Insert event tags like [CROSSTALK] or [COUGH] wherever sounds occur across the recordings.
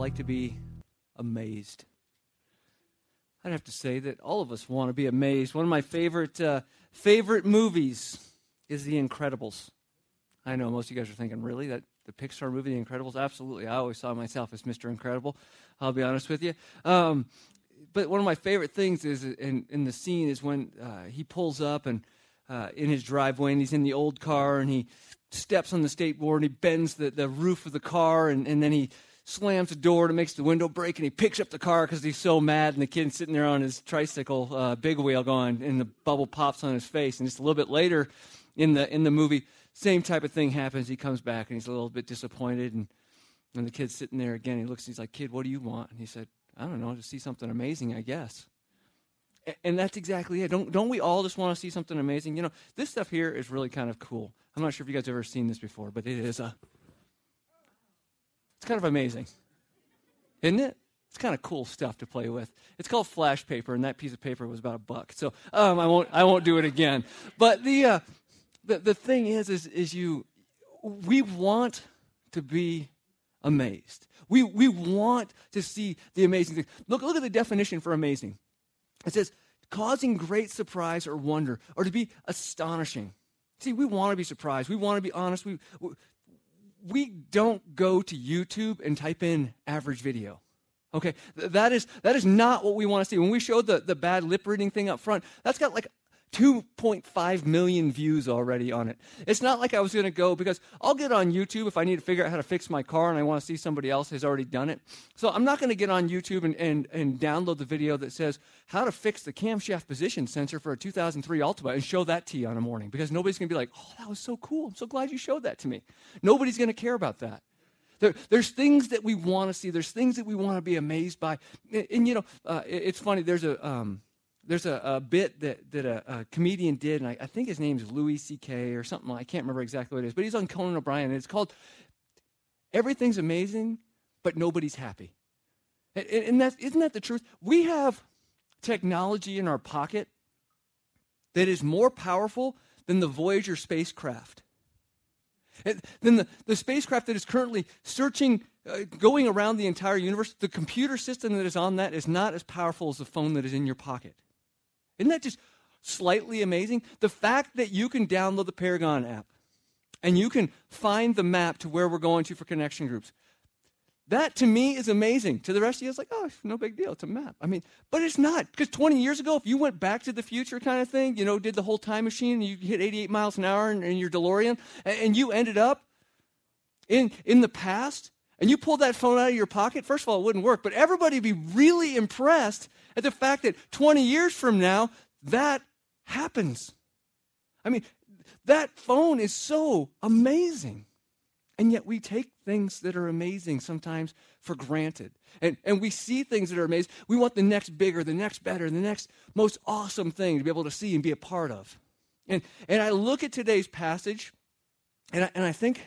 like to be amazed? I'd have to say that all of us want to be amazed. One of my favorite uh, favorite movies is The Incredibles. I know most of you guys are thinking, really? That the Pixar movie, The Incredibles? Absolutely. I always saw myself as Mr. Incredible. I'll be honest with you. Um, but one of my favorite things is in, in the scene is when uh, he pulls up and uh, in his driveway and he's in the old car and he steps on the skateboard and he bends the, the roof of the car and, and then he slams the door and makes the window break and he picks up the car because he's so mad and the kid's sitting there on his tricycle uh, big wheel going and the bubble pops on his face and just a little bit later in the in the movie same type of thing happens he comes back and he's a little bit disappointed and and the kid's sitting there again he looks he's like kid what do you want and he said i don't know to see something amazing i guess and that's exactly it. Don't, don't we all just want to see something amazing? You know, this stuff here is really kind of cool. I'm not sure if you guys have ever seen this before, but it is a. It's kind of amazing, isn't it? It's kind of cool stuff to play with. It's called flash paper, and that piece of paper was about a buck. So um, I won't I won't do it again. But the uh, the the thing is is is you we want to be amazed. We we want to see the amazing things. Look look at the definition for amazing. It says, causing great surprise or wonder, or to be astonishing. See, we want to be surprised. We want to be honest. We, we don't go to YouTube and type in average video. Okay, that is, that is not what we want to see. When we showed the, the bad lip reading thing up front, that's got like 2.5 million views already on it. It's not like I was going to go because I'll get on YouTube if I need to figure out how to fix my car and I want to see somebody else has already done it. So I'm not going to get on YouTube and, and, and download the video that says how to fix the camshaft position sensor for a 2003 Altima and show that to you on a morning because nobody's going to be like, oh, that was so cool. I'm so glad you showed that to me. Nobody's going to care about that. There, there's things that we want to see. There's things that we want to be amazed by. And, and you know, uh, it, it's funny. There's a, um, there's a, a, bit that, that a, a comedian did, and I, I, think his name's Louis C.K. or something. I can't remember exactly what it is, but he's on Conan O'Brien, and it's called "Everything's Amazing, but Nobody's Happy." And, and that's isn't that the truth? We have technology in our pocket that is more powerful than the Voyager spacecraft. Than the, the spacecraft that is currently searching, uh, going around the entire universe, the computer system that is on that is not as powerful as the phone that is in your pocket. Isn't that just slightly amazing? The fact that you can download the Paragon app and you can find the map to where we're going to for connection groups. That to me is amazing. To the rest of you, it's like, oh, no big deal. It's a map. I mean, but it's not. Because 20 years ago, if you went back to the future kind of thing, you know, did the whole time machine, and you hit 88 miles an hour in, in your DeLorean, and, and you ended up in, in the past, and you pulled that phone out of your pocket, first of all, it wouldn't work. But everybody would be really impressed at the fact that 20 years from now, that happens. I mean, that phone is so amazing. And yet we take things that are amazing sometimes for granted. And, and we see things that are amazing. We want the next bigger, the next better, the next most awesome thing to be able to see and be a part of. And, and I look at today's passage and I, and I think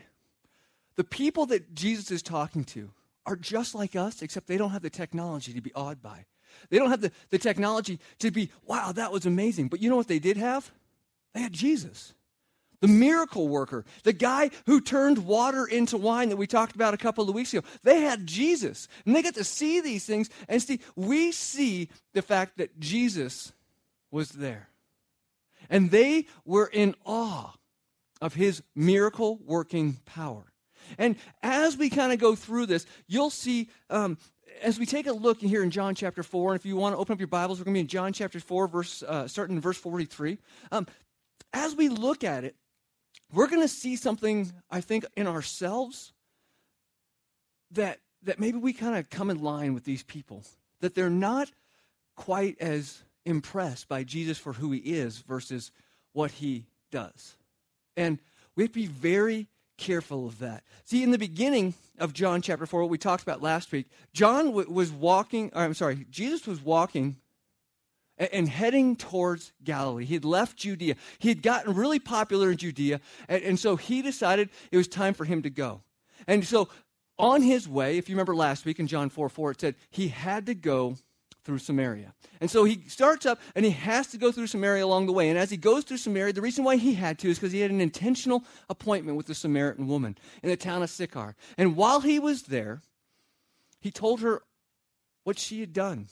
the people that Jesus is talking to are just like us, except they don't have the technology to be awed by. They don't have the, the technology to be, wow, that was amazing. But you know what they did have? They had Jesus, the miracle worker, the guy who turned water into wine that we talked about a couple of weeks ago. They had Jesus. And they got to see these things. And see, we see the fact that Jesus was there. And they were in awe of his miracle working power. And as we kind of go through this, you'll see um, as we take a look here in John chapter 4, and if you want to open up your Bibles, we're going to be in John chapter 4, verse, uh, starting in verse 43. Um, as we look at it, we're going to see something, I think, in ourselves that, that maybe we kind of come in line with these people, that they're not quite as impressed by Jesus for who he is versus what he does. And we have to be very careful of that. See, in the beginning of John chapter 4, what we talked about last week, John w- was walking, I'm sorry, Jesus was walking and, and, heading towards Galilee. He had left Judea. He had gotten really popular in Judea, and, and so he decided it was time for him to go. And so on his way, if you remember last week in John 4 4, it said he had to go through Samaria. And so he starts up and he has to go through Samaria along the way. And as he goes through Samaria, the reason why he had to is because he had an intentional appointment with the Samaritan woman in the town of Sychar. And while he was there, he told her what she had done.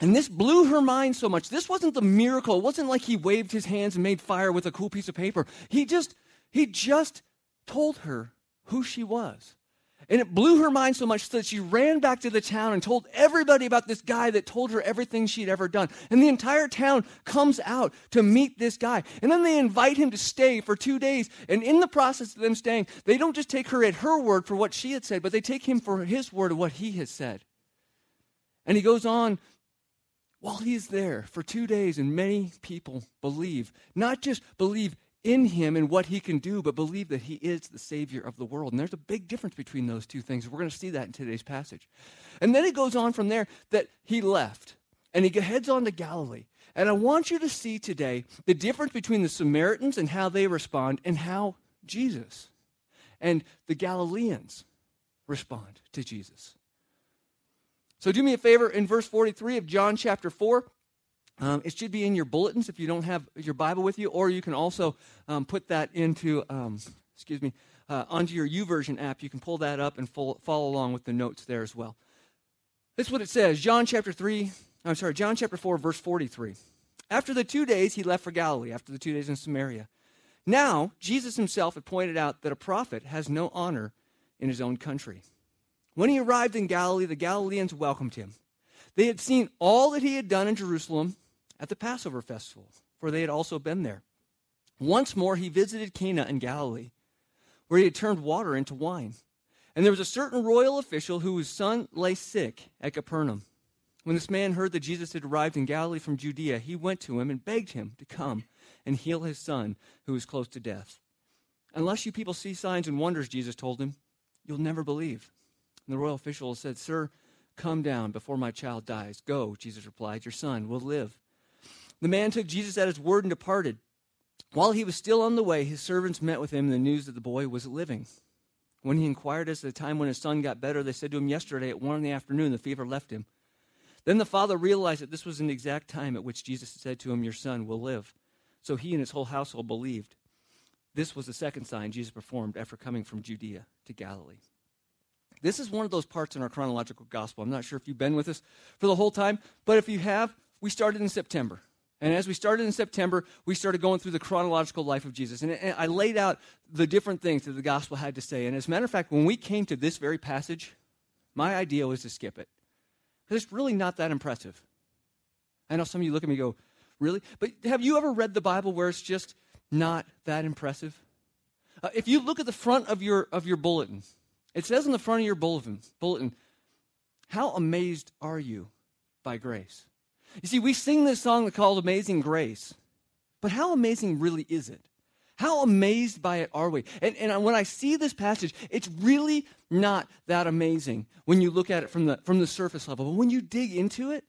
And this blew her mind so much. This wasn't the miracle. It wasn't like he waved his hands and made fire with a cool piece of paper. He just he just told her who she was. And it blew her mind so much that she ran back to the town and told everybody about this guy that told her everything she'd ever done. And the entire town comes out to meet this guy. And then they invite him to stay for two days. And in the process of them staying, they don't just take her at her word for what she had said, but they take him for his word of what he has said. And he goes on while he's there for two days, and many people believe, not just believe in him and what he can do, but believe that he is the Savior of the world. And there's a big difference between those two things. We're going to see that in today's passage. And then it goes on from there that he left and he heads on to Galilee. And I want you to see today the difference between the Samaritans and how they respond and how Jesus and the Galileans respond to Jesus. So do me a favor in verse 43 of John chapter 4. Um, it should be in your bulletins if you don't have your Bible with you, or you can also um, put that into, um, excuse me, uh, onto your YouVersion app. You can pull that up and follow, follow along with the notes there as well. This is what it says John chapter 3, I'm sorry, John chapter 4, verse 43. After the two days, he left for Galilee, after the two days in Samaria. Now, Jesus himself had pointed out that a prophet has no honor in his own country. When he arrived in Galilee, the Galileans welcomed him. They had seen all that he had done in Jerusalem at the Passover festival, for they had also been there. Once more, he visited Cana in Galilee, where he had turned water into wine. And there was a certain royal official whose son lay sick at Capernaum. When this man heard that Jesus had arrived in Galilee from Judea, he went to him and begged him to come and heal his son, who was close to death. Unless you people see signs and wonders, Jesus told him, you'll never believe. And the royal official said, Sir, come down before my child dies. Go, Jesus replied, your son will live. The man took Jesus at his word and departed. While he was still on the way, his servants met with him the news that the boy was living. When he inquired as to the time when his son got better, they said to him, Yesterday at one in the afternoon, the fever left him. Then the father realized that this was an exact time at which Jesus said to him, Your son will live. So he and his whole household believed. This was the second sign Jesus performed after coming from Judea to Galilee. This is one of those parts in our chronological gospel. I'm not sure if you've been with us for the whole time, but if you have, we started in September. And as we started in September, we started going through the chronological life of Jesus. And I laid out the different things that the gospel had to say. And as a matter of fact, when we came to this very passage, my idea was to skip it. Because it's really not that impressive. I know some of you look at me and go, really? But have you ever read the Bible where it's just not that impressive? Uh, if you look at the front of your, of your bulletin, it says on the front of your bulletin, bulletin, how amazed are you by grace? You see, we sing this song called Amazing Grace, but how amazing really is it? How amazed by it are we? And, and when I see this passage, it's really not that amazing when you look at it from the, from the surface level. But when you dig into it,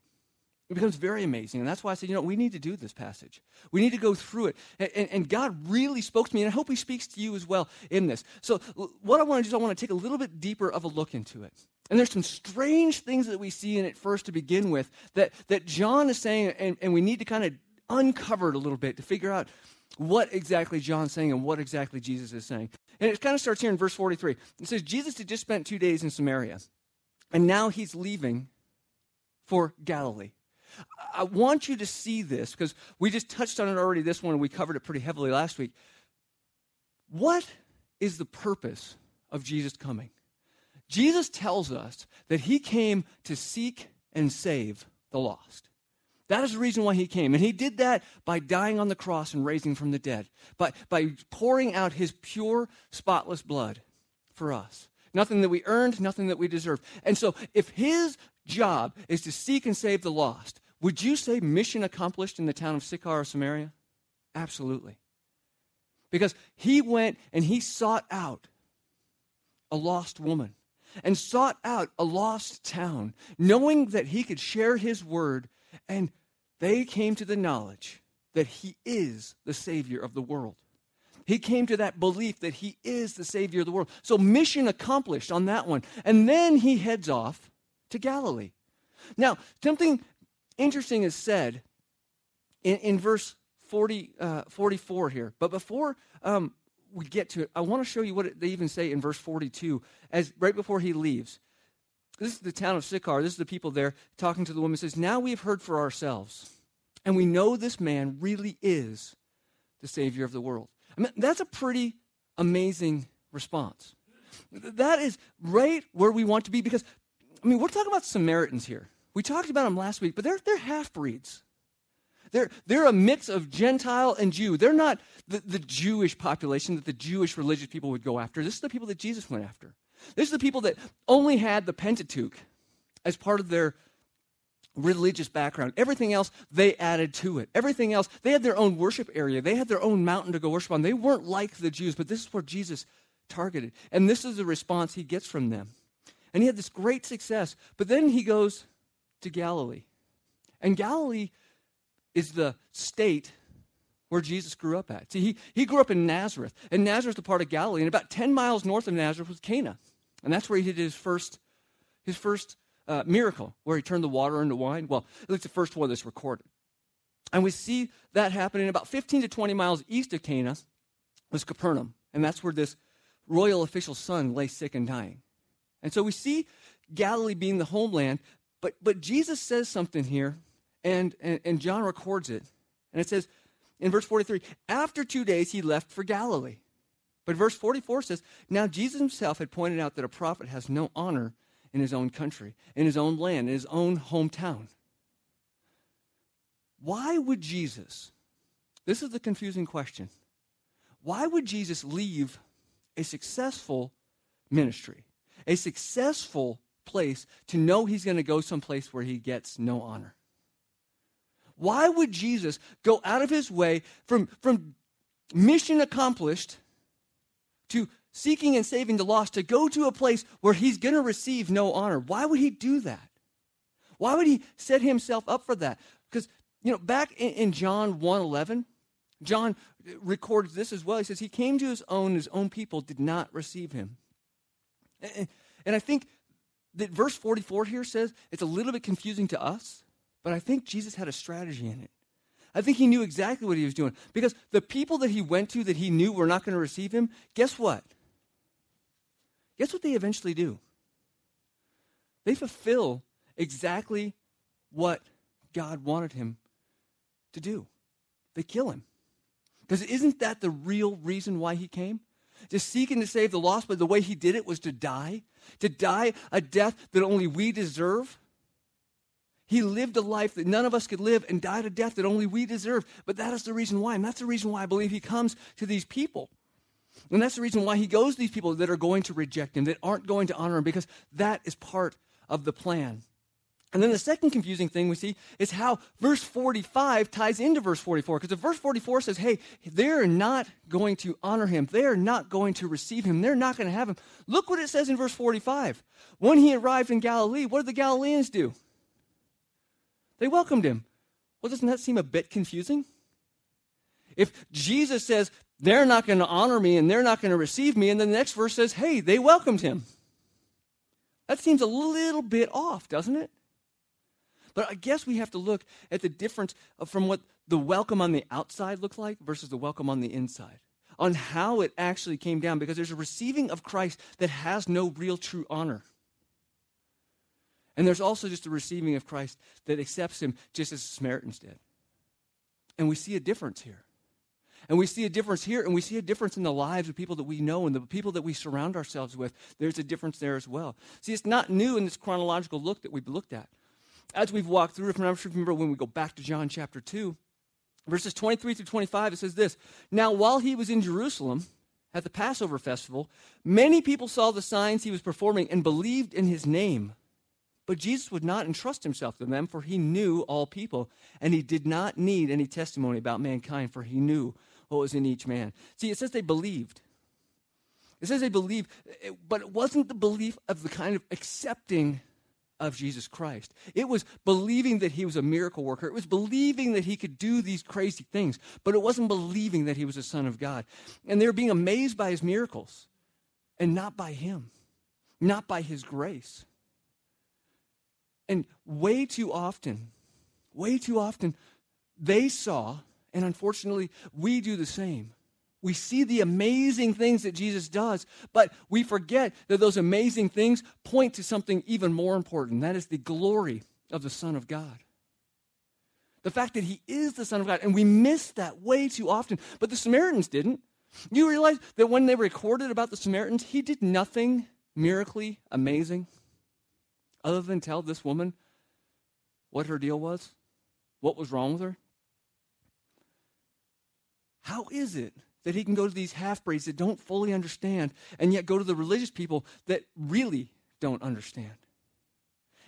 it becomes very amazing. And that's why I said, you know, we need to do this passage. We need to go through it. And, and, and, God really spoke to me, and I hope He speaks to you as well in this. So, what I want to do is I want to take a little bit deeper of a look into it. And there's some strange things that we see in it first to begin with that, that John is saying, and, and we need to kind of uncover it a little bit to figure out what exactly John's saying and what exactly Jesus is saying. And it kind of starts here in verse 43. It says, Jesus had just spent two days in Samaria, and now he's leaving for Galilee. I want you to see this because we just touched on it already this one and we covered it pretty heavily last week. What is the purpose of Jesus coming? Jesus tells us that he came to seek and save the lost. That is the reason why he came. And he did that by dying on the cross and raising from the dead, by, by pouring out his pure, spotless blood for us. Nothing that we earned, nothing that we deserved. And so, if his job is to seek and save the lost, would you say mission accomplished in the town of Sychar or Samaria? Absolutely. Because he went and he sought out a lost woman and sought out a lost town, knowing that he could share his word, and they came to the knowledge that he is the Savior of the world. He came to that belief that he is the Savior of the world. So, mission accomplished on that one. And then he heads off to Galilee. Now, something interesting is said in, in verse 40, uh, 44 here. But before um, we get to it, I want to show you what they even say in verse 42, as right before he leaves. this is the town of Sychar. This is the people there talking to the woman. says, Now we have heard for ourselves, and we know this man really is the Savior of the world. I mean, that's a pretty amazing response. That is right where we want to be because, I mean, we're talking about Samaritans here. We talked about them last week, but they're, they're half breeds. They're, they're a mix of Gentile and Jew. They're not the, the Jewish population that the Jewish religious people would go after. This is the people that Jesus went after. This is the people that only had the Pentateuch as part of their religious background. Everything else they added to it. Everything else, they had their own worship area. They had their own mountain to go worship on. They weren't like the Jews, but this is where Jesus targeted. And this is the response he gets from them. And he had this great success. But then he goes to Galilee. And Galilee is the state where Jesus grew up at. See, he, he grew up in Nazareth. And Nazareth is a part of Galilee. And about 10 miles north of Nazareth was Cana. And that's where he did his first, his first uh, miracle, where he turned the water into wine. Well, least the first one that's recorded. And we see that happening about 15 to 20 miles east of Cana was Capernaum. And that's where this royal official's son lay sick and dying. And so we see Galilee being the homeland, but, but Jesus says something here, and, and, and John records it. And it says in verse 43 after two days he left for Galilee. But verse 44 says, Now Jesus himself had pointed out that a prophet has no honor in his own country, in his own land, in his own hometown. Why would Jesus, this is the confusing question, why would Jesus leave a successful ministry, a successful place, to know he's going to go someplace where he gets no honor? Why would Jesus go out of his way from, from mission accomplished to seeking and saving the lost to go to a place where he's going to receive no honor? Why would he do that? Why would he set himself up for that? Because, you know, back in, in John 1 11, John records this as well. He says, He came to his own, his own people did not receive him. And, and I think that verse 44 here says it's a little bit confusing to us, but I think Jesus had a strategy in it. I think he knew exactly what he was doing because the people that he went to that he knew were not going to receive him, guess what? Guess what they eventually do? They fulfill exactly what God wanted him to do. They kill him. Because isn't that the real reason why he came? To seek and to save the lost, but the way he did it was to die. To die a death that only we deserve. He lived a life that none of us could live and died a death that only we deserve. But that is the reason why. And that's the reason why I believe he comes to these people. And that's the reason why he goes to these people that are going to reject him, that aren't going to honor him, because that is part of the plan. And then the second confusing thing we see is how verse 45 ties into verse 44. Because if verse 44 says, hey, they're not going to honor him, they're not going to receive him, they're not going to have him. Look what it says in verse 45. When he arrived in Galilee, what did the Galileans do? They welcomed him. Well, doesn't that seem a bit confusing? If Jesus says, they're not going to honor me and they're not going to receive me, and then the next verse says, hey, they welcomed him. That seems a little bit off, doesn't it? But I guess we have to look at the difference from what the welcome on the outside looked like versus the welcome on the inside, on how it actually came down, because there's a receiving of Christ that has no real true honor. And there's also just a receiving of Christ that accepts him just as the Samaritans did. And we see a difference here. And we see a difference here, and we see a difference in the lives of people that we know and the people that we surround ourselves with. There's a difference there as well. See, it's not new in this chronological look that we've looked at as we've walked through, if sure remember when we go back to John chapter 2, verses 23 through 25, it says this Now, while he was in Jerusalem at the Passover festival, many people saw the signs he was performing and believed in his name. But Jesus would not entrust himself to them, for he knew all people, and he did not need any testimony about mankind, for he knew what was in each man. See, it says they believed. It says they believed, but it wasn't the belief of the kind of accepting of Jesus Christ. It was believing that he was a miracle worker. It was believing that he could do these crazy things, but it wasn't believing that he was a son of God. And they were being amazed by his miracles and not by him, not by his grace. And way too often, way too often, they saw, and unfortunately, we do the same. We see the amazing things that Jesus does, but we forget that those amazing things point to something even more important. That is the glory of the Son of God. The fact that he is the Son of God. And we miss that way too often. But the Samaritans didn't. You realize that when they recorded about the Samaritans, he did nothing miraculously amazing other than tell this woman what her deal was, what was wrong with her? How is it that he can go to these half breeds that don't fully understand and yet go to the religious people that really don't understand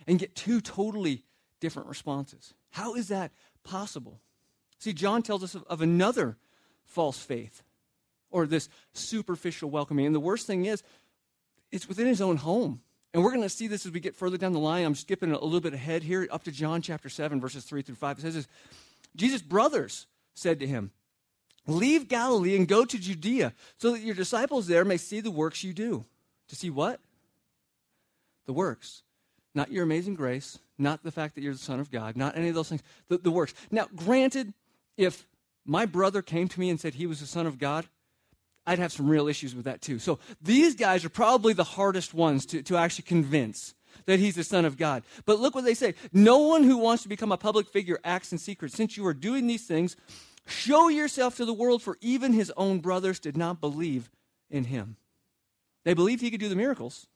and get two totally different responses? How is that possible? See, John tells us of, of another false faith or this superficial welcoming. And the worst thing is, it's within his own home. And we're going to see this as we get further down the line. I'm skipping a little bit ahead here, up to John chapter 7, verses 3 through 5. It says this Jesus' brothers said to him, Leave Galilee and go to Judea, so that your disciples there may see the works you do. To see what? The works. Not your amazing grace, not the fact that you're the Son of God, not any of those things. The, the works. Now, granted, if my brother came to me and said he was the Son of God, I'd have some real issues with that too. So these guys are probably the hardest ones to, to actually convince that he's the Son of God. But look what they say. No one who wants to become a public figure acts in secret. Since you are doing these things, show yourself to the world, for even his own brothers did not believe in him. They believed he could do the miracles,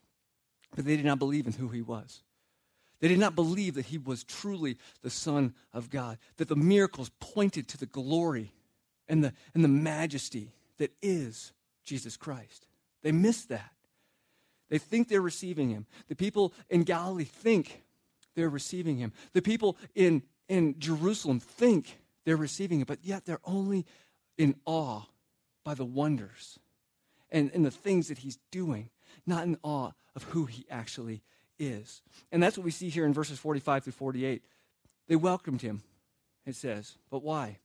but they did not believe in who he was. They did not believe that he was truly the Son of God, that the miracles pointed to the glory and the, and the majesty that is Jesus Christ. They miss that. They think they're receiving him. The people in Galilee think they're receiving him. The people in, in Jerusalem think they're receiving him, but yet they're only in awe by the wonders and, and the things that he's doing, not in awe of who he actually is. And that's what we see here in verses 45 through 48. They welcomed him, it says. But why?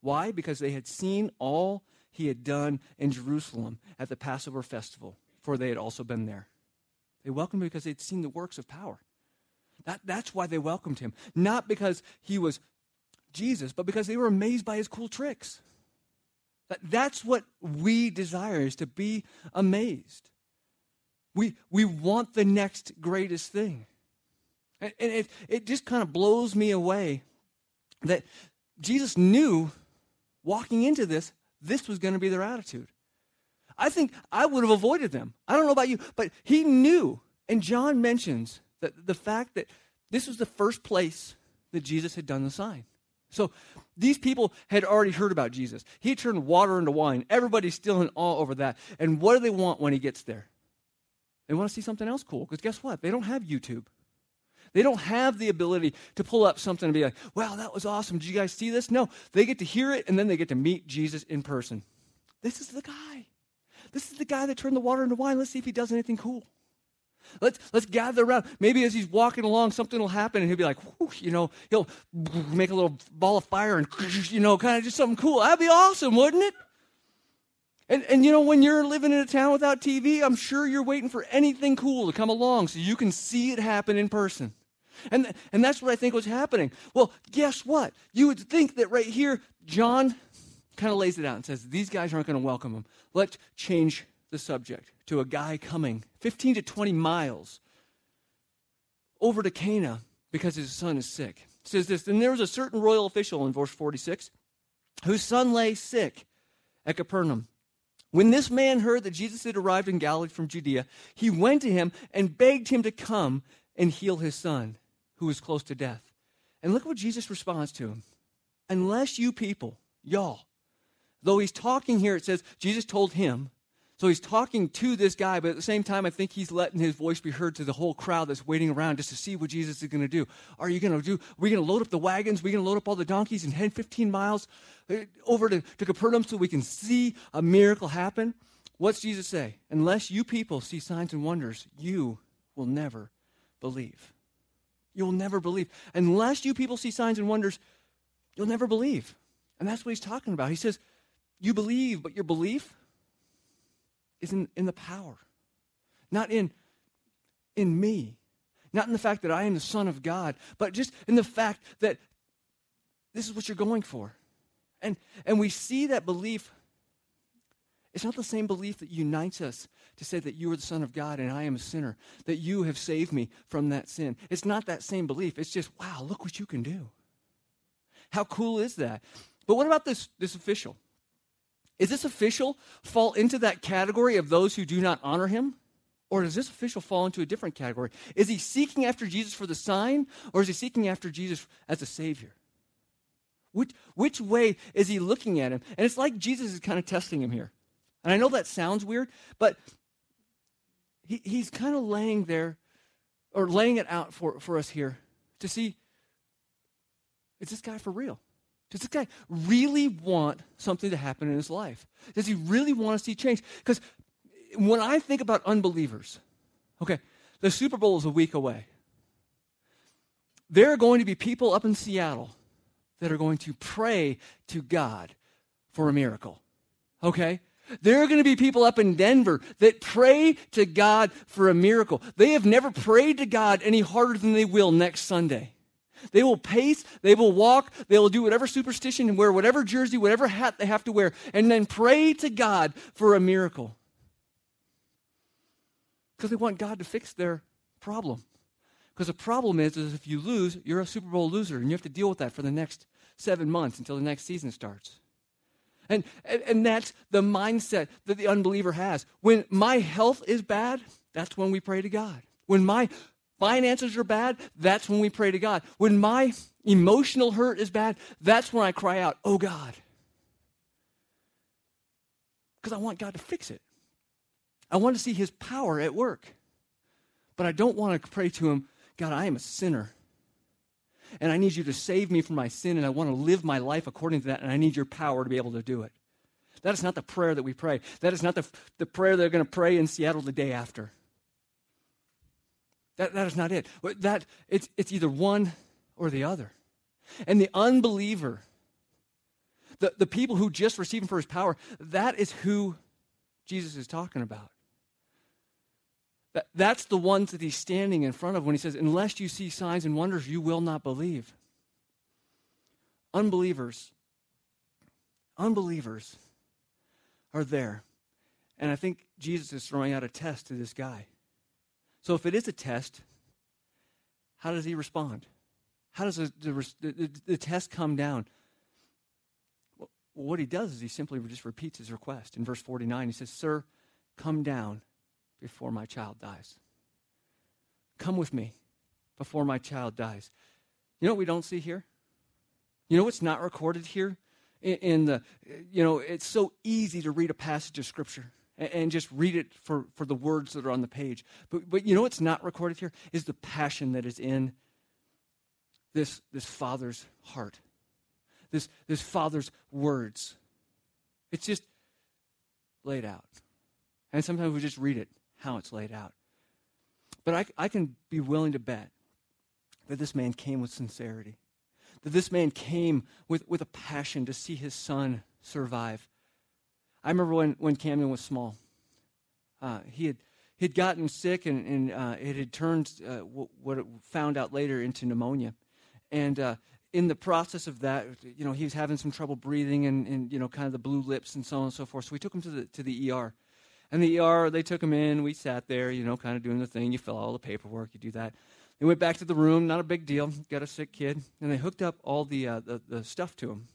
Why? Because they had seen all he had done in Jerusalem at the Passover festival, for they had also been there. They welcomed him because they'd seen the works of power. That, that's why they welcomed him. Not because he was Jesus, but because they were amazed by his cool tricks. That's what we desire, is to be amazed. We, we want the next greatest thing. And, and it, it just kind of blows me away that Jesus knew walking into this this was going to be their attitude. I think I would have avoided them. I don't know about you, but he knew. And John mentions that the fact that this was the first place that Jesus had done the sign. So these people had already heard about Jesus. He turned water into wine. Everybody's still in awe over that. And what do they want when he gets there? They want to see something else cool. Because guess what? They don't have YouTube. They don't have the ability to pull up something and be like, wow, that was awesome. Did you guys see this? No, they get to hear it and then they get to meet Jesus in person. This is the guy. This is the guy that turned the water into wine. Let's see if he does anything cool. Let's, let's gather around. Maybe as he's walking along, something will happen, and he'll be like, you know, he'll make a little ball of fire and, [LAUGHS] you know, kind of just something cool. That'd be awesome, wouldn't it? And, and you know, when you're living in a town without TV, I'm sure you're waiting for anything cool to come along so you can see it happen in person. And, and that's what I think was happening. Well, guess what? You would think that right here, John kind of lays it out and says, These guys aren't going to welcome him. Let's change the subject to a guy coming 15 to 20 miles over to Cana because his son is sick. It says this, and there was a certain royal official in verse 46 whose son lay sick at Capernaum. When this man heard that Jesus had arrived in Galilee from Judea, he went to him and begged him to come and heal his son who was close to death. And look what Jesus responds to him. Unless you people, y'all, though he's talking here, it says Jesus told him. So he's talking to this guy, but at the same time, I think he's letting his voice be heard to the whole crowd that's waiting around just to see what Jesus is going to do. Are you going to do? Are we going to load up the wagons? Are we going to load up all the donkeys and head 15 miles uh, over to, to Capernaum so we can see a miracle happen? What's Jesus say? Unless you people see signs and wonders, you will never believe. You'll never believe. Unless you people see signs and wonders, you'll never believe. And that's what he's talking about. He says, You believe, but your belief is in, in the power, not in, in me, not in the fact that I am the Son of God, but just in the fact that this is what you're going for. And, and we see that belief It's not the same belief that unites us to say that you are the Son of God and I am a sinner, that you have saved me from that sin. It's not that same belief. It's just, wow, look what you can do. How cool is that? But what about this, this official? Is this official fall into that category of those who do not honor him? Or does this official fall into a different category? Is he seeking after Jesus for the sign, or is he seeking after Jesus as a Savior? Which, which way is he looking at him? And it's like Jesus is kind of testing him here. And I know that sounds weird, but he, he's kind of laying there, or laying it out for, for us here to see is this guy for real? Does this guy really want something to happen in his life? Does he really want to see change? Because when I think about unbelievers, okay, the Super Bowl is a week away. There are going to be people up in Seattle that are going to pray to God for a miracle. Okay? There are going to be people up in Denver that pray to God for a miracle. They have never prayed to God any harder than they will next Sunday. They will pace, they will walk, they will do whatever superstition and wear whatever jersey, whatever hat they have to wear, and then pray to God for a miracle. Because they want God to fix their problem. Because the problem is, is if you lose, you're a Super Bowl loser, and you have to deal with that for the next seven months until the next season starts. And, and, and that's the mindset that the unbeliever has. When my health is bad, that's when we pray to God. When my finances are bad, that's when we pray to God. When my emotional hurt is bad, that's when I cry out, Oh God. Because I want God to fix it. I want to see His power at work. But I don't want to pray to Him, God, I am a sinner and I need you to save me from my sin, and I want to live my life according to that, and I need your power to be able to do it. That is not the prayer that we pray. That is not the, the prayer they're going to pray in Seattle the day after. That, that is not it. That, it's, it's either one or the other. And the unbeliever, the, the people who just receive him for his power, that is who Jesus is talking about. That, that's the ones that he's standing in front of when he says, Unless you see signs and wonders, you will not believe. Unbelievers, unbelievers are there. And I think Jesus is throwing out a test to this guy. So if it is a test, how does he respond? How does the, the, the, test come down? Well, what he does is he simply just repeats his request. In verse 49, he says, Sir, come down before my child dies. Come with me before my child dies. You know what we don't see here? You know what's not recorded here? In, in the, you know, it's so easy to read a passage of Scripture and, and just read it for, for the words that are on the page. But, but you know what's not recorded here? Is the passion that is in this, this father's heart, this, this father's words. It's just laid out. And sometimes we just read it how it's laid out. But I, I can be willing to bet that this man came with sincerity, that this man came with, with a passion to see his son survive. I remember when, when Camden was small. Uh, he had he'd gotten sick and, and uh, it had turned uh, what it found out later into pneumonia. And uh, in the process of that, you know, he was having some trouble breathing and, and, you know, kind of the blue lips and so on and so forth. So we took him to the, to the ER. And the ER, they took him in. We sat there, you know, kind of doing the thing. You fill out all the paperwork, you do that. They went back to the room, not a big deal. Got a sick kid. And they hooked up all the, uh, the, the, stuff to him.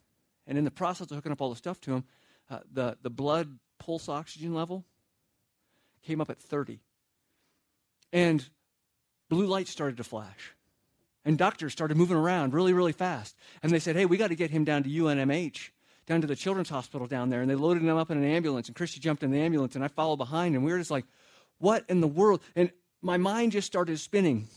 And in the process of hooking up all the stuff to him, uh, the, the blood pulse oxygen level came up at 30. And blue lights started to flash. And doctors started moving around really, really fast. And they said, hey, we got to get him down to UNMH down to the children's hospital down there, and they loaded him up in an ambulance, and Christy jumped in the ambulance, and I followed behind, and we were just like, what in the world? And my mind just started spinning.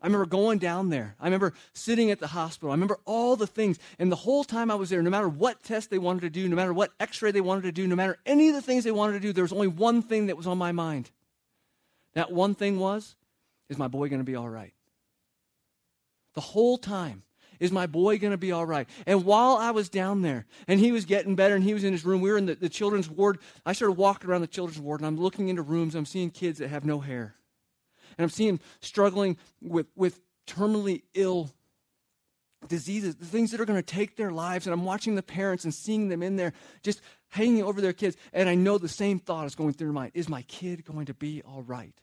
I remember going down there. I remember sitting at the hospital. I remember all the things. And the whole time I was there, no matter what test they wanted to do, no matter what x ray they wanted to do, no matter any of the things they wanted to do, there was only one thing that was on my mind. That one thing was, is my boy going to be all right? The whole time. Is my boy going to be all right? And while I was down there and he was getting better and he was in his room, we were in the, the children's ward. I started walking around the children's ward and I'm looking into rooms. I'm seeing kids that have no hair. And I'm seeing struggling with, with terminally ill diseases, the things that are going to take their lives. And I'm watching the parents and seeing them in there just hanging over their kids. And I know the same thought is going through their mind Is my kid going to be all right?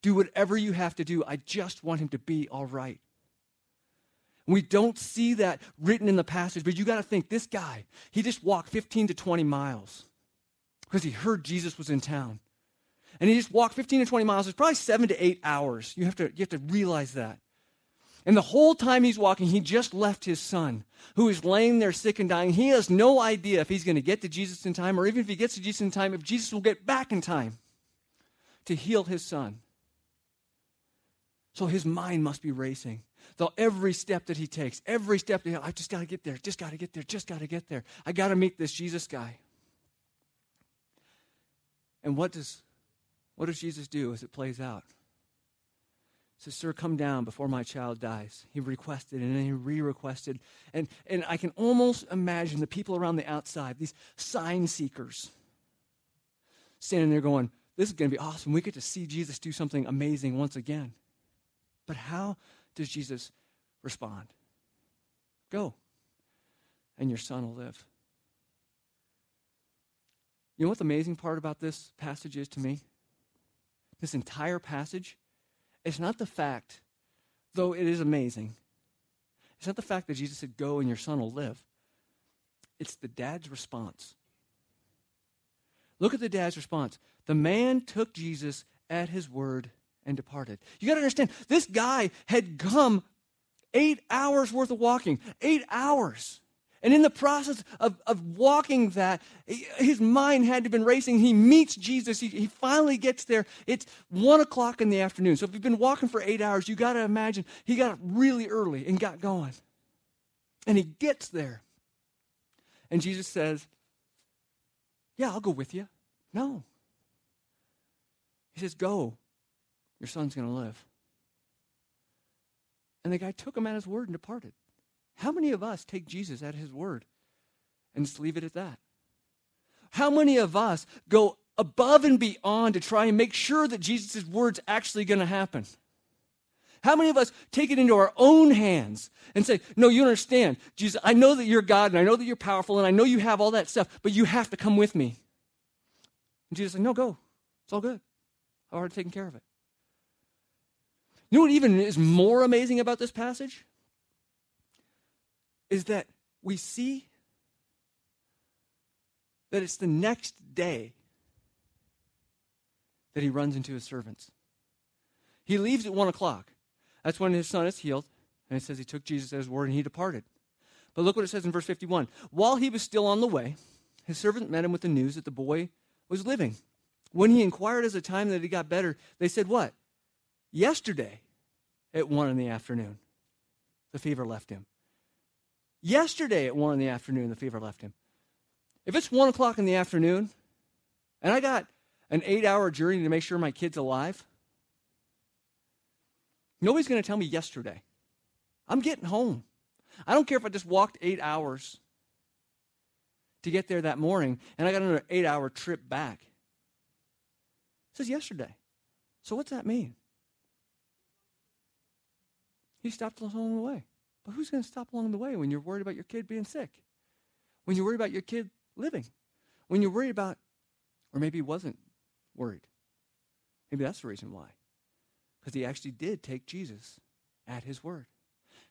Do whatever you have to do. I just want him to be all right. We don't see that written in the passage, but you got to think this guy, he just walked 15 to 20 miles because he heard Jesus was in town. And he just walked 15 to 20 miles. It's probably seven to eight hours. You have to, you have to realize that. And the whole time he's walking, he just left his son, who is laying there sick and dying. He has no idea if he's going to get to Jesus in time, or even if he gets to Jesus in time, if Jesus will get back in time to heal his son. So his mind must be racing. So every step that he takes, every step he, I just got to get there, just got to get there, just got to get there. I got to meet this Jesus guy. And what does what does Jesus do as it plays out? He says, Sir, come down before my child dies. He requested and then he re requested. And, and I can almost imagine the people around the outside, these sign seekers, standing there going, This is going to be awesome. We get to see Jesus do something amazing once again. But how does Jesus respond? Go, and your son will live. You know what the amazing part about this passage is to me? This entire passage, it's not the fact, though it is amazing, it's not the fact that Jesus said, Go and your son will live. It's the dad's response. Look at the dad's response. The man took Jesus at his word and departed. You got to understand, this guy had come eight hours worth of walking, eight hours. And in the process of, of walking that, his mind had to have been racing. He meets Jesus. He, he finally gets there. It's one o'clock in the afternoon. So if you've been walking for eight hours, you got to imagine he got up really early and got going. And he gets there. And Jesus says, Yeah, I'll go with you. No. He says, Go your son's going to live. And the guy took him at his word and departed. How many of us take Jesus at his word and just leave it at that? How many of us go above and beyond to try and make sure that Jesus' word's actually going to happen? How many of us take it into our own hands and say, No, you understand, Jesus, I know that you're God and I know that you're powerful and I know you have all that stuff, but you have to come with me. And Jesus said, No, go. It's all good. I've already taken care of it. You know what even is more amazing about this passage? Is that we see that it's the next day that he runs into his servants. He leaves at one o'clock. That's when his son is healed. And it says he took Jesus at his word and he departed. But look what it says in verse 51. While he was still on the way, his servant met him with the news that the boy was living. When he inquired as the time that he got better, they said, What? Yesterday, at 1 in the afternoon, the fever left him. Yesterday, at 1 in the afternoon, the fever left him. If it's 1 o'clock in the afternoon, and I got an eight hour journey to make sure my kid's alive, nobody's going to tell me yesterday. I'm getting home. I don't care if I just walked eight hours to get there that morning and I got another eight hour trip back. It says yesterday. So what's that mean? He stopped along the way. But who's going to stop along the way when you're worried about your kid being sick? When you're worried about your kid living? When you're worried about, or maybe he wasn't worried. Maybe that's the reason why. Because he actually did take Jesus at his word.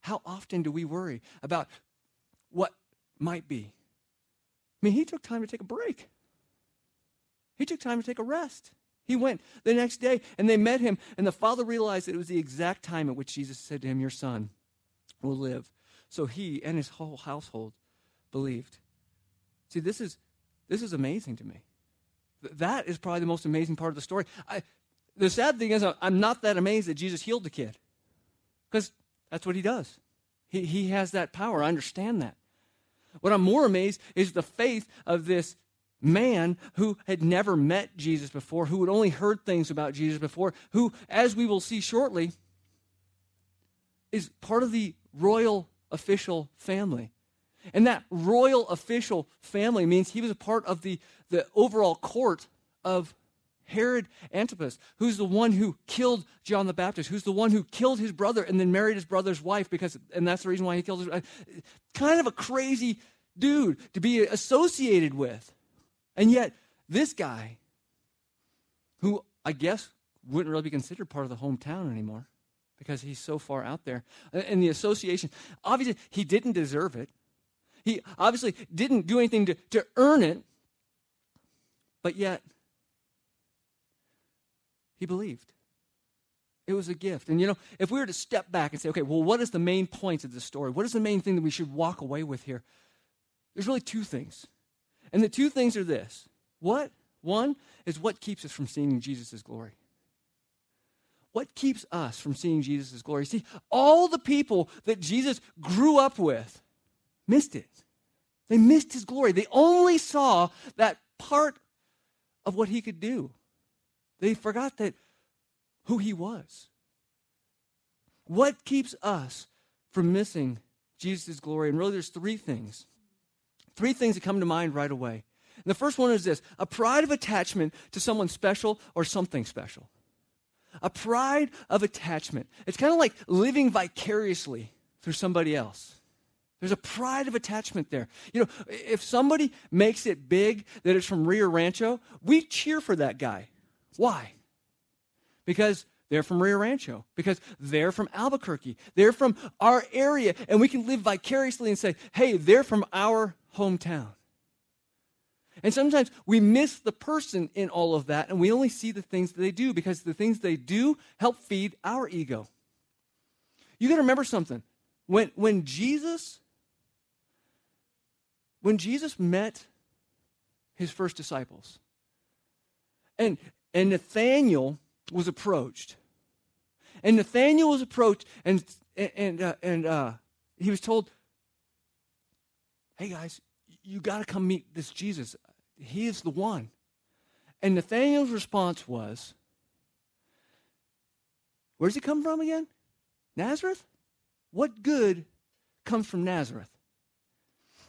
How often do we worry about what might be? I mean, he took time to take a break. He took time to take a rest. He went the next day and they met him, and the father realized that it was the exact time at which Jesus said to him, Your son will live. So he and his whole household believed. See, this is, this is amazing to me. That is probably the most amazing part of the story. I, the sad thing is, I'm not that amazed that Jesus healed the kid because that's what he does. He, he has that power. I understand that. What I'm more amazed is the faith of this man who had never met Jesus before, who had only heard things about Jesus before, who, as we will see shortly, is part of the royal official family. And that royal official family means he was a part of the, the overall court of Herod Antipas, who's the one who killed John the Baptist, who's the one who killed his brother and then married his brother's wife because, and that's the reason why he killed his. Uh, kind of a crazy dude to be associated with, and yet this guy, who I guess wouldn't really be considered part of the hometown anymore, because he's so far out there, and the association. Obviously, he didn't deserve it. He obviously didn't do anything to, to earn it, but yet he believed. It was a gift. And you know, if we were to step back and say, okay, well, what is the main point of this story? What is the main thing that we should walk away with here? There's really two things. And the two things are this. What? One is what keeps us from seeing Jesus' glory. What keeps us from seeing Jesus' glory? See, all the people that Jesus grew up with missed it. They missed his glory. They only saw that part of what he could do. They forgot that who he was. What keeps us from missing Jesus' glory? And really, there's three things. Three things that come to mind right away. And the first one is this a pride of attachment to someone special or something special. A pride of attachment. It's kind of like living vicariously through somebody else. There's a pride of attachment there. You know, if somebody makes it big that it's from Rio Rancho, we cheer for that guy. Why? Because they're from Rio Rancho, because they're from Albuquerque, they're from our area, and we can live vicariously and say, hey, they're from our hometown. And sometimes we miss the person in all of that, and we only see the things that they do because the things they do help feed our ego. You got to remember something. When, when Jesus when Jesus met his first disciples, and, and Nathaniel was approached, and Nathaniel was approached, and, and, uh, and uh, he was told, Hey guys, you got to come meet this Jesus. He is the one. And Nathaniel's response was, Where does he come from again? Nazareth? What good comes from Nazareth?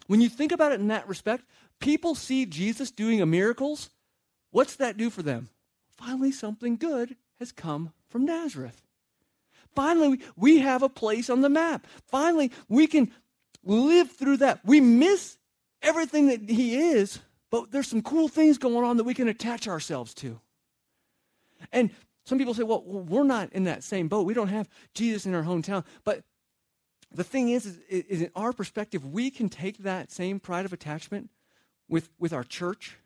When you think about it in that respect, people see Jesus doing miracles. What's that do for them? Finally, something good has come from Nazareth. Finally, we have a place on the map. Finally, we can live through that. We miss everything that he is, but there's some cool things going on that we can attach ourselves to. And some people say, well, we're not in that same boat. We don't have Jesus in our hometown. But the thing is, is, is in our perspective, we can take that same pride of attachment with, with our church,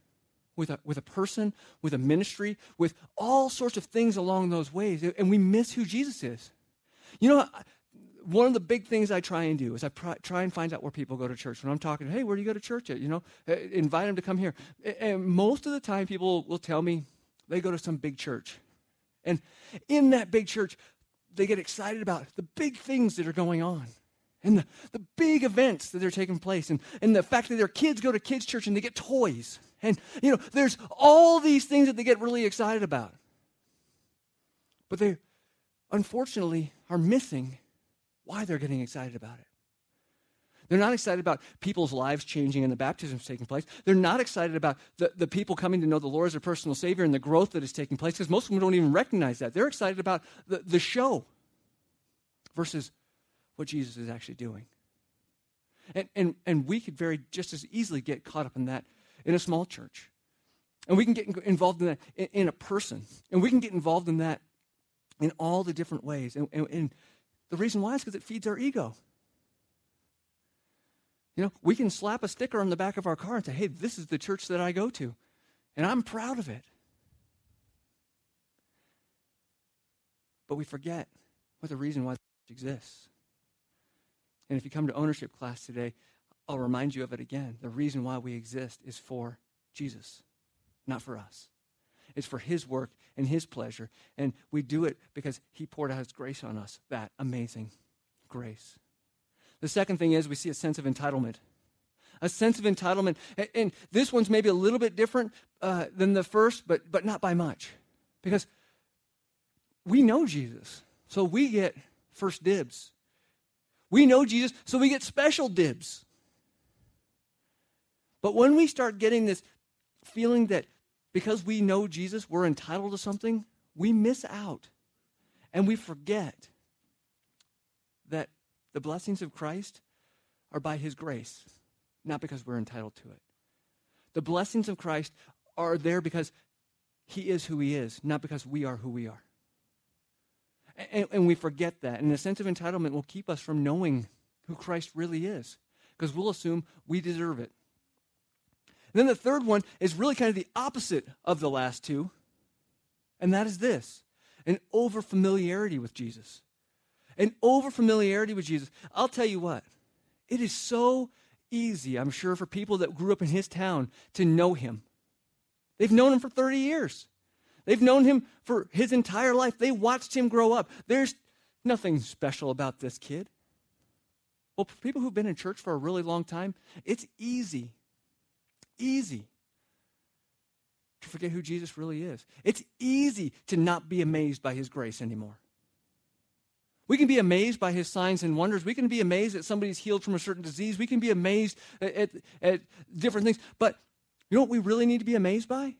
with a, with a person, with a ministry, with all sorts of things along those ways, and we miss who Jesus is. You know, one of the big things I try and do is I pr- try and find out where people go to church. When I'm talking, hey, where do you go to church at? You know, uh, invite them to come here. And most of the time, people will tell me they go to some big church. And in that big church, they get excited about the big things that are going on and the, the big events that are taking place and, and the fact that their kids go to kids church and they get toys and you know there's all these things that they get really excited about but they unfortunately are missing why they're getting excited about it they're not excited about people's lives changing and the baptisms taking place. They're not excited about the, the people coming to know the Lord as their personal Savior and the growth that is taking place because most of them don't even recognize that. They're excited about the, the show versus what Jesus is actually doing. And, and, and we could very just as easily get caught up in that in a small church. And we can get involved in that in, in a person. And we can get involved in that in all the different ways. And, and, and the reason why is because it feeds our ego. You know, we can slap a sticker on the back of our car and say, hey, this is the church that I go to. And I'm proud of it. But we forget what the reason why it exists. And if you come to ownership class today, I'll remind you of it again. The reason why we exist is for Jesus, not for us. It's for His work and His pleasure. And we do it because He poured out His grace on us, that amazing grace. The second thing is we see a sense of entitlement. A sense of entitlement. And, and this one's maybe a little bit different uh, than the first, but, but not by much. Because we know Jesus, so we get first dibs we know Jesus, so we get special dibs. But when we start getting this feeling that because we know Jesus, we're entitled to something, we miss out and we forget that the blessings of Christ are by his grace, not because we're entitled to it. The blessings of Christ are there because he is who he is, not because we are who we are. And, and, we forget that. And the sense of entitlement will keep us from knowing who Christ really is because we'll assume we deserve it. Then the third one is really kind of the opposite of the last two, and that is this an over familiarity with Jesus. An over familiarity with Jesus. I'll tell you what, it is so easy, I'm sure, for people that grew up in his town to know him. They've known him for 30 years. They've known him for his entire life. They watched him grow up. There's nothing special about this kid. Well, for people who've been in church for a really long time, it's easy, easy to forget who Jesus really is. It's easy to not be amazed by his grace anymore. We can be amazed by his signs and wonders. We can be amazed that somebody's healed from a certain disease. We can be amazed at, at, at different things. But you know what we really need to be amazed by?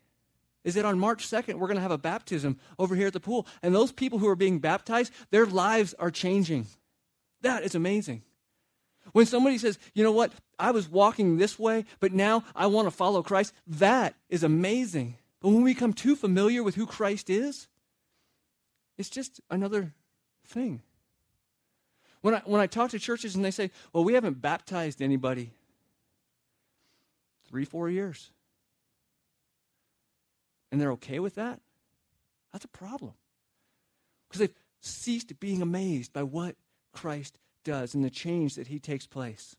Is that on March 2nd, we're going to have a baptism over here at the pool. And those people who are being baptized, their lives are changing. That is amazing. When somebody says, you know what, I was walking this way, but now I want to follow Christ, that is amazing. But when we become too familiar with who Christ is, it's just another thing. When I, when I talk to churches and they say, well, we haven't baptized anybody three, four years, and they're okay with that, that's a problem. Because they've ceased being amazed by what Christ does and the change that he takes place.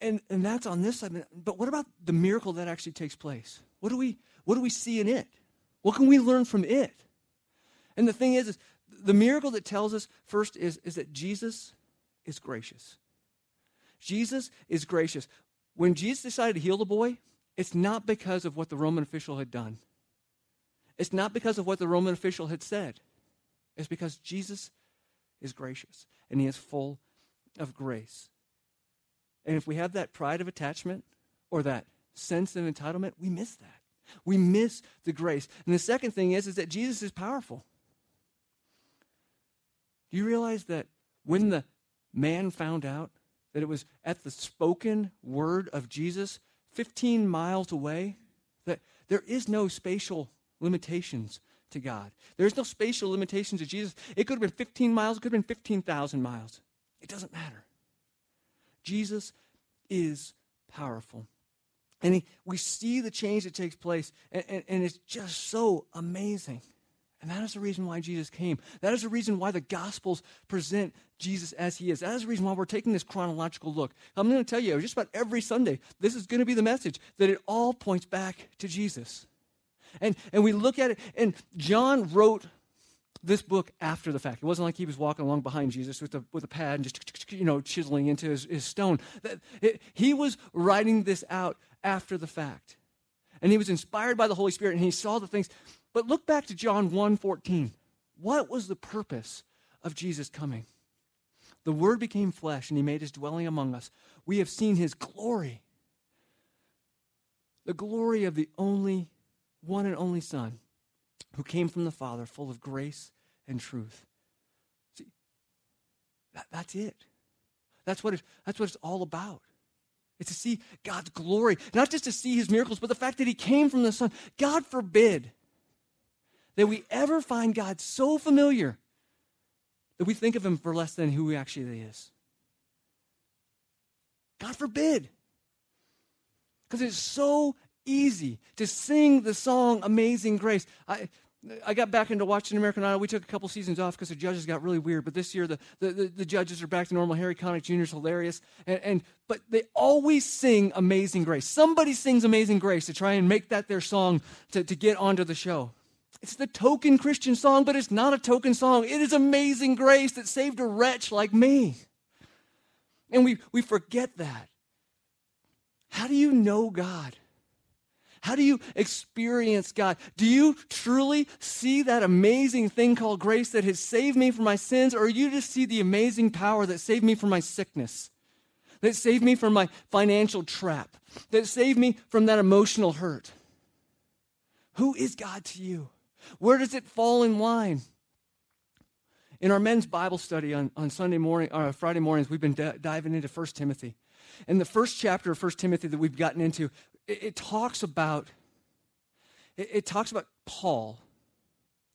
And, and that's on this side. But what about the miracle that actually takes place? What do we, what do we see in it? What can we learn from it? And the thing is, is the miracle that tells us first is, is that Jesus is gracious. Jesus is gracious. When Jesus decided to heal the boy, it's not because of what the Roman official had done. It's not because of what the Roman official had said. It's because Jesus is gracious and he is full of grace. And if we have that pride of attachment or that sense of entitlement, we miss that. We miss the grace. And the second thing is, is that Jesus is powerful. Do you realize that when the man found out that it was at the spoken word of Jesus 15 miles away, that there is no spatial limitations to God. There's no spatial limitations to Jesus. It could have been 15 miles, it could have been 15,000 miles. It doesn't matter. Jesus is powerful. And he, we see the change that takes place, and, and, and it's just so amazing. And that is the reason why Jesus came. That is the reason why the Gospels present Jesus as he is. That is the reason why we're taking this chronological look. I'm going to tell you, just about every Sunday, this is going to be the message that it all points back to Jesus. And, and we look at it, and John wrote this book after the fact. It wasn't like he was walking along behind Jesus with a, with a pad and just, you know, chiseling into his, his stone. He was writing this out after the fact. And he was inspired by the Holy Spirit, and he saw the things. But look back to John 1 14. What was the purpose of Jesus coming? The Word became flesh, and he made his dwelling among us. We have seen his glory, the glory of the only one and only Son who came from the Father, full of grace and truth. See, that, that's it. That's what, it, that's what it's all about. It's to see God's glory, not just to see his miracles, but the fact that he came from the Son. God forbid that we ever find God so familiar that we think of him for less than who he actually is. God forbid. Because it's so easy to sing the song Amazing Grace. I, I got back into watching American Idol. We took a couple seasons off because the judges got really weird. But this year, the, the, the, the judges are back to normal. Harry Connick Jr. is hilarious. And, and, but they always sing Amazing Grace. Somebody sings Amazing Grace to try and make that their song to, to get onto the show. It's the token Christian song, but it's not a token song. It is Amazing Grace that saved a wretch like me. And we, we forget that. How do you know God? How do you experience God? Do you truly see that amazing thing called grace that has saved me from my sins, or you just see the amazing power that saved me from my sickness? that saved me from my financial trap, that saved me from that emotional hurt. Who is God to you? Where does it fall in line? In our men's Bible study on, on Sunday morning, or uh, Friday mornings, we've been d- diving into 1 Timothy. And the first chapter of 1 Timothy that we've gotten into, it, it talks about it, it talks about Paul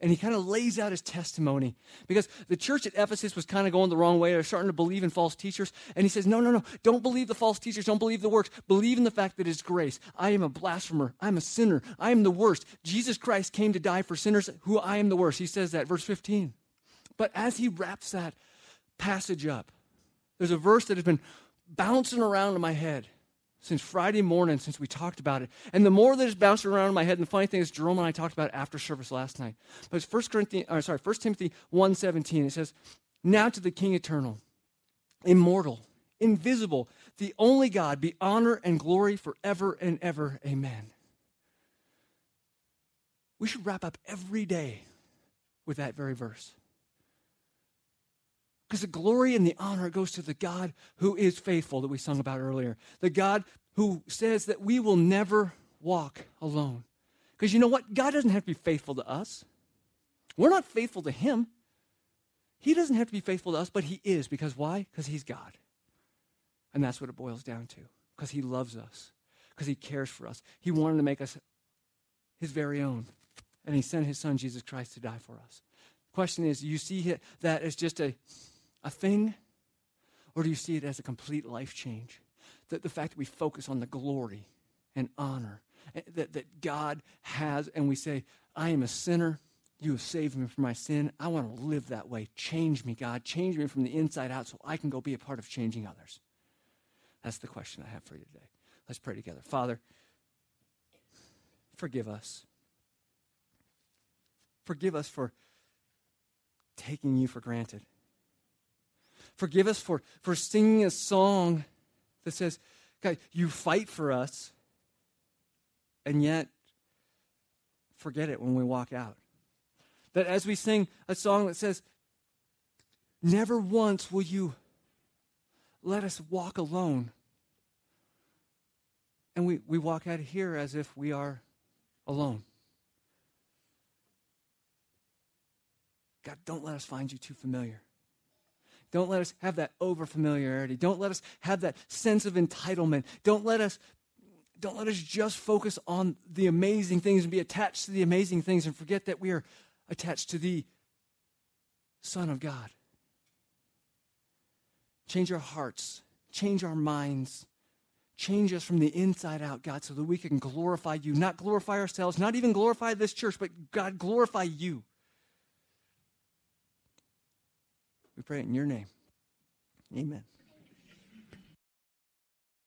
and he kind of lays out his testimony because the church at Ephesus was kind of going the wrong way. They're starting to believe in false teachers. And he says, No, no, no. Don't believe the false teachers. Don't believe the works. Believe in the fact that it's grace. I am a blasphemer. I'm a sinner. I am the worst. Jesus Christ came to die for sinners who I am the worst. He says that, verse 15. But as he wraps that passage up, there's a verse that has been bouncing around in my head since Friday morning, since we talked about it. And the more that it's bouncing around in my head, and the funny thing is, Jerome and I talked about it after service last night. But it's uh, 1 Corinthians, or sorry, 1 Timothy 1.17. It says, Now to the King eternal, immortal, invisible, the only God, be honor and glory forever and ever. Amen. We should wrap up every day with that very verse. Because the glory and the honor goes to the God who is faithful that we sung about earlier. The God who says that we will never walk alone. Because you know what? God doesn't have to be faithful to us. We're not faithful to Him. He doesn't have to be faithful to us, but He is. Because why? Because He's God. And that's what it boils down to. Because He loves us, because He cares for us. He wanted to make us His very own. And He sent His Son, Jesus Christ, to die for us. The question is, you see that as just a a thing, or do you see it as a complete life change? That the fact that we focus on the glory and honor eh, that, that God has, and we say, I am a sinner. You have saved me from my sin. I want to live that way. Change me, God. Change me from the inside out so I can go be a part of changing others. That's the question I have for you today. Let's pray together. Father, forgive us. Forgive us for taking you for granted. Forgive us for, for singing a song that says, God, you fight for us, and yet forget it when we walk out. That as we sing a song that says, Never once will you let us walk alone. And we, we walk out of here as if we are alone. God, don't let us find you too familiar. Don't let us have that over familiarity. Don't let us have that sense of entitlement. Don't let us don't let us just focus on the amazing things and be attached to the amazing things and forget that we are attached to the Son of God. Change our hearts, change our minds, change us from the inside out, God, so that we can glorify you, not glorify ourselves, not even glorify this church, but God, glorify you. We pray it in your name. Amen.